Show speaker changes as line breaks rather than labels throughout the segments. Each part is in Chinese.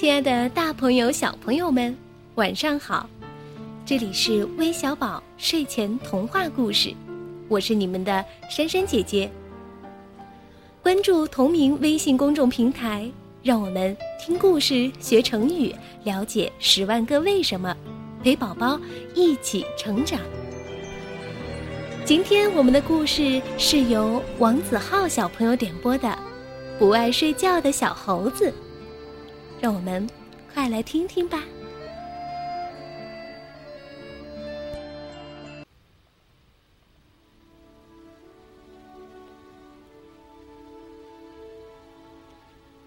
亲爱的，大朋友、小朋友们，晚上好！这里是微小宝睡前童话故事，我是你们的珊珊姐姐。关注同名微信公众平台，让我们听故事、学成语、了解十万个为什么，陪宝宝一起成长。今天我们的故事是由王子浩小朋友点播的，《不爱睡觉的小猴子》。让我们快来听听吧。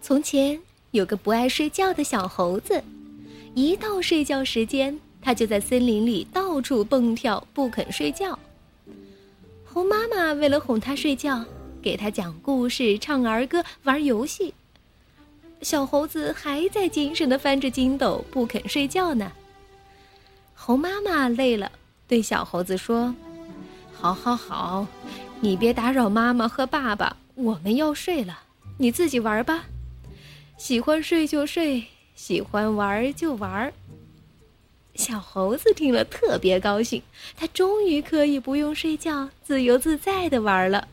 从前有个不爱睡觉的小猴子，一到睡觉时间，它就在森林里到处蹦跳，不肯睡觉。猴妈妈为了哄他睡觉，给他讲故事、唱儿歌、玩游戏。小猴子还在精神的翻着筋斗，不肯睡觉呢。猴妈妈累了，对小猴子说：“好好好，你别打扰妈妈和爸爸，我们要睡了，你自己玩吧。喜欢睡就睡，喜欢玩就玩。”小猴子听了特别高兴，他终于可以不用睡觉，自由自在的玩了。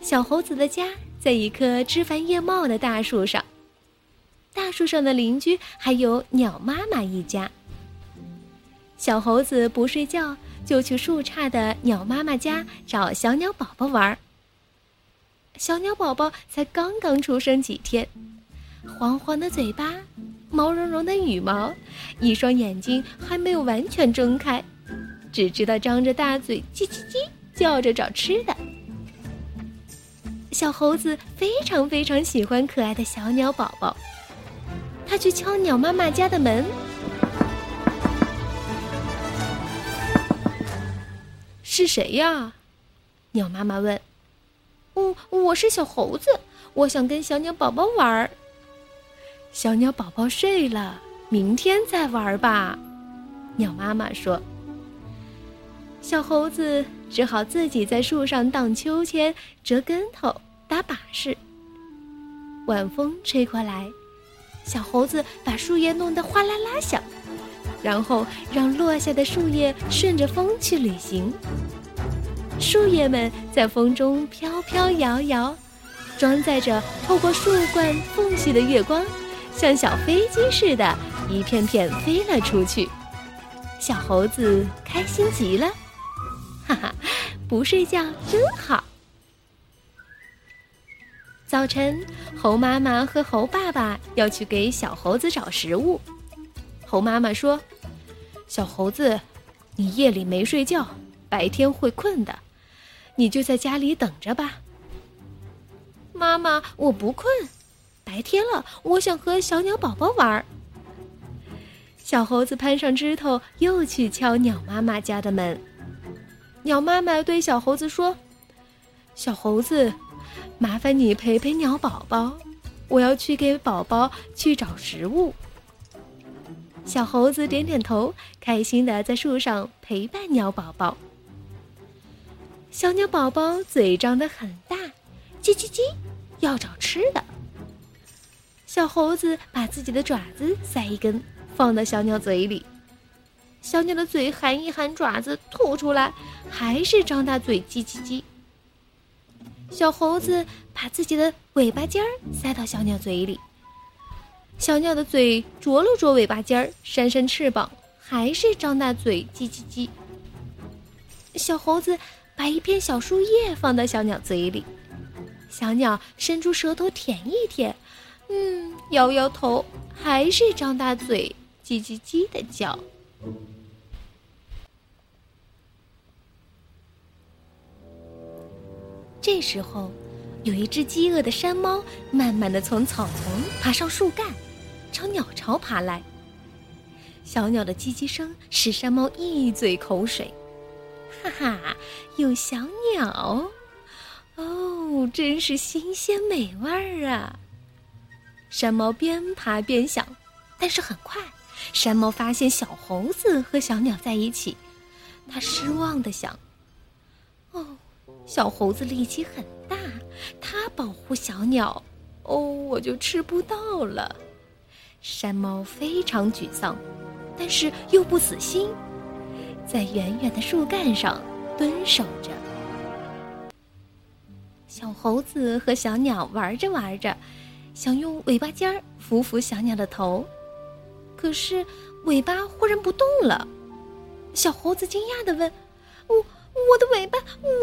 小猴子的家。在一棵枝繁叶茂的大树上，大树上的邻居还有鸟妈妈一家。小猴子不睡觉，就去树杈的鸟妈妈家找小鸟宝宝玩。小鸟宝宝才刚刚出生几天，黄黄的嘴巴，毛茸茸的羽毛，一双眼睛还没有完全睁开，只知道张着大嘴叽叽叽叫着找吃的。小猴子非常非常喜欢可爱的小鸟宝宝，它去敲鸟妈妈家的门。是谁呀？鸟妈妈问。哦，我是小猴子，我想跟小鸟宝宝玩。小鸟宝宝睡了，明天再玩吧。鸟妈妈说。小猴子只好自己在树上荡秋千、折跟头、打把式。晚风吹过来，小猴子把树叶弄得哗啦啦响，然后让落下的树叶顺着风去旅行。树叶们在风中飘飘摇摇，装载着透过树冠缝隙的月光，像小飞机似的，一片片飞了出去。小猴子开心极了。哈哈，不睡觉真好。早晨，猴妈妈和猴爸爸要去给小猴子找食物。猴妈妈说：“小猴子，你夜里没睡觉，白天会困的，你就在家里等着吧。”妈妈，我不困，白天了，我想和小鸟宝宝玩。小猴子攀上枝头，又去敲鸟妈妈家的门。鸟妈妈对小猴子说：“小猴子，麻烦你陪陪鸟宝宝，我要去给宝宝去找食物。”小猴子点点头，开心的在树上陪伴鸟宝宝。小鸟宝宝嘴张得很大，叽叽叽，要找吃的。小猴子把自己的爪子塞一根，放到小鸟嘴里。小鸟的嘴含一含爪子吐出来，还是张大嘴叽叽叽。小猴子把自己的尾巴尖儿塞到小鸟嘴里，小鸟的嘴啄了啄尾巴尖儿，扇扇翅膀，还是张大嘴叽叽叽。小猴子把一片小树叶放到小鸟嘴里，小鸟伸出舌头舔一舔，嗯，摇摇头，还是张大嘴叽叽叽的叫。这时候，有一只饥饿的山猫慢慢的从草丛爬上树干，朝鸟巢爬来。小鸟的叽叽声使山猫一嘴口水，哈哈，有小鸟，哦，真是新鲜美味儿啊！山猫边爬边想，但是很快。山猫发现小猴子和小鸟在一起，它失望的想：“哦，小猴子力气很大，它保护小鸟，哦，我就吃不到了。山猫非常沮丧，但是又不死心，在远远的树干上蹲守着。小猴子和小鸟玩着玩着，想用尾巴尖儿扶扶小鸟的头，可是尾巴忽然不动了。小猴子惊讶的问：“我我的，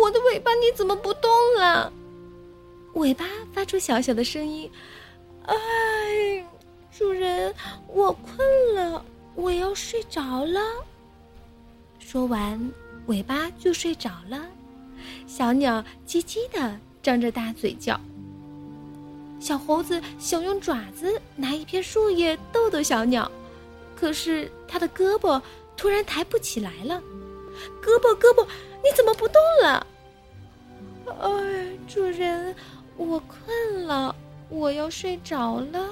我的尾巴，你怎么不动了？”尾巴发出小小的声音：“哎。”主人，我困了，我要睡着了。说完，尾巴就睡着了。小鸟叽叽的张着大嘴叫。小猴子想用爪子拿一片树叶逗逗小鸟，可是它的胳膊突然抬不起来了。胳膊，胳膊，你怎么不动了？哎，主人，我困了，我要睡着了。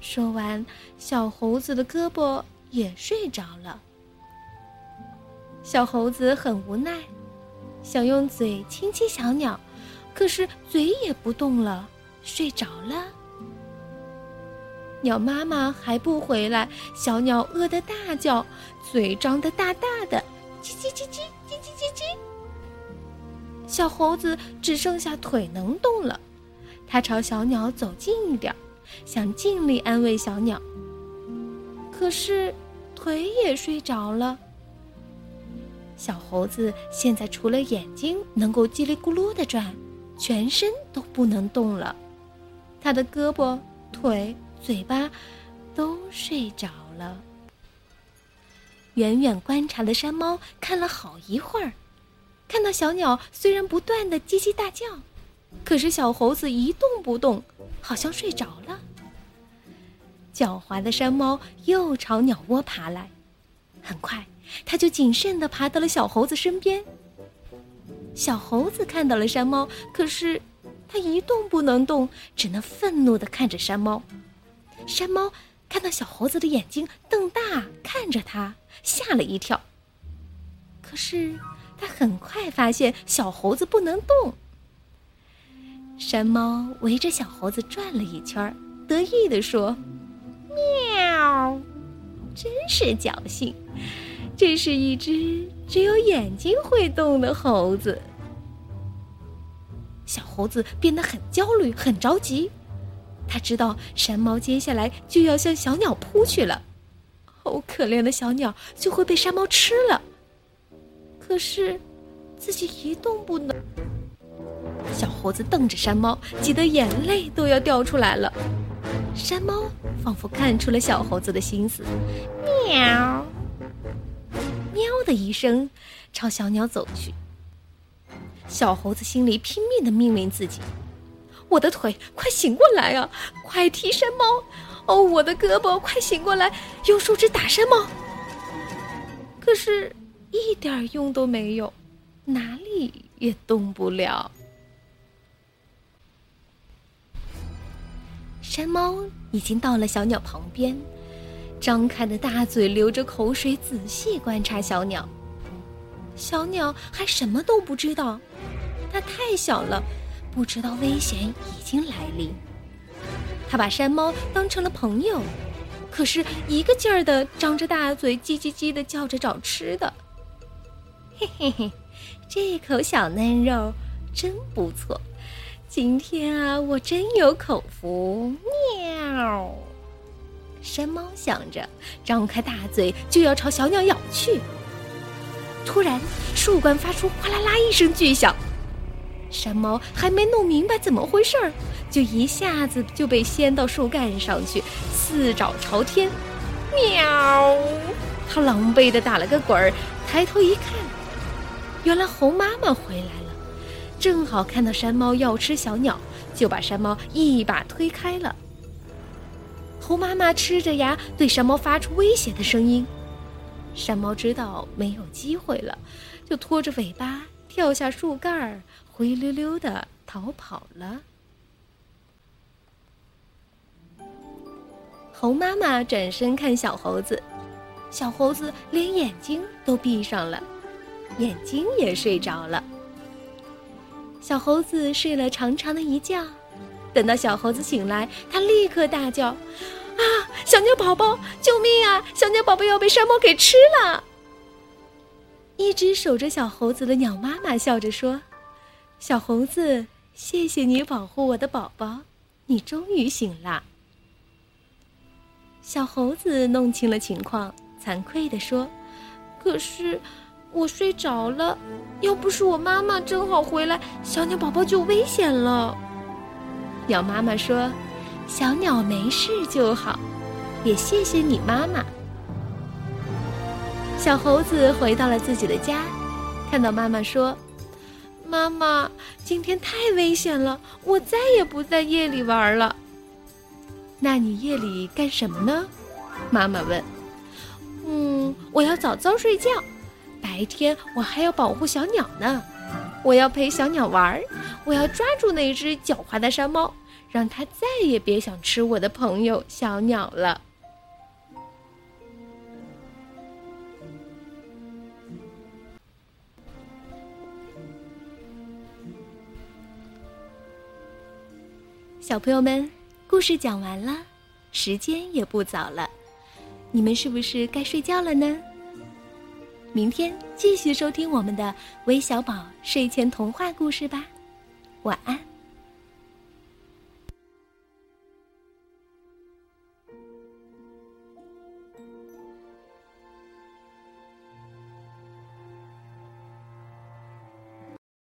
说完，小猴子的胳膊也睡着了。小猴子很无奈，想用嘴亲亲小鸟，可是嘴也不动了，睡着了。鸟妈妈还不回来，小鸟饿得大叫，嘴张得大大的，叽叽叽叽叽叽叽叽。小猴子只剩下腿能动了，它朝小鸟走近一点。想尽力安慰小鸟，可是腿也睡着了。小猴子现在除了眼睛能够叽里咕噜的转，全身都不能动了。它的胳膊、腿、嘴巴都睡着了。远远观察的山猫看了好一会儿，看到小鸟虽然不断的叽叽大叫，可是小猴子一动不动。好像睡着了。狡猾的山猫又朝鸟窝爬来，很快，它就谨慎地爬到了小猴子身边。小猴子看到了山猫，可是它一动不能动，只能愤怒地看着山猫。山猫看到小猴子的眼睛瞪大看着它，吓了一跳。可是，它很快发现小猴子不能动。山猫围着小猴子转了一圈，得意地说：“喵，真是侥幸！这是一只只有眼睛会动的猴子。”小猴子变得很焦虑，很着急。他知道山猫接下来就要向小鸟扑去了，好可怜的小鸟就会被山猫吃了。可是，自己一动不能。小猴子瞪着山猫，急得眼泪都要掉出来了。山猫仿佛看出了小猴子的心思，喵，喵的一声，朝小鸟走去。小猴子心里拼命的命令自己：“我的腿，快醒过来啊！快踢山猫！哦，我的胳膊，快醒过来，用树枝打山猫！”可是，一点用都没有，哪里也动不了。山猫已经到了小鸟旁边，张开的大嘴流着口水，仔细观察小鸟。小鸟还什么都不知道，它太小了，不知道危险已经来临。它把山猫当成了朋友，可是一个劲儿的张着大嘴，叽叽叽的叫着找吃的。嘿嘿嘿，这口小嫩肉真不错。今天啊，我真有口福！喵。山猫想着，张开大嘴就要朝小鸟咬去。突然，树干发出哗啦啦一声巨响，山猫还没弄明白怎么回事儿，就一下子就被掀到树干上去，四爪朝天。喵！它狼狈的打了个滚儿，抬头一看，原来猴妈妈回来了。正好看到山猫要吃小鸟，就把山猫一把推开了。猴妈妈呲着牙对山猫发出威胁的声音，山猫知道没有机会了，就拖着尾巴跳下树干儿，灰溜溜的逃跑了。猴妈妈转身看小猴子，小猴子连眼睛都闭上了，眼睛也睡着了。小猴子睡了长长的一觉，等到小猴子醒来，他立刻大叫：“啊，小鸟宝宝，救命啊！小鸟宝宝要被山猫给吃了！”一直守着小猴子的鸟妈妈笑着说：“小猴子，谢谢你保护我的宝宝，你终于醒了。”小猴子弄清了情况，惭愧地说：“可是我睡着了，要不是我妈妈正好回来，小鸟宝宝就危险了。”鸟妈妈说：“小鸟没事就好，也谢谢你妈妈。”小猴子回到了自己的家，看到妈妈说：“妈妈，今天太危险了，我再也不在夜里玩了。”那你夜里干什么呢？妈妈问。“嗯，我要早早睡觉，白天我还要保护小鸟呢。我要陪小鸟玩儿，我要抓住那只狡猾的山猫，让它再也别想吃我的朋友小鸟了。”小朋友们，故事讲完了，时间也不早了，你们是不是该睡觉了呢？明天继续收听我们的微小宝睡前童话故事吧，晚安。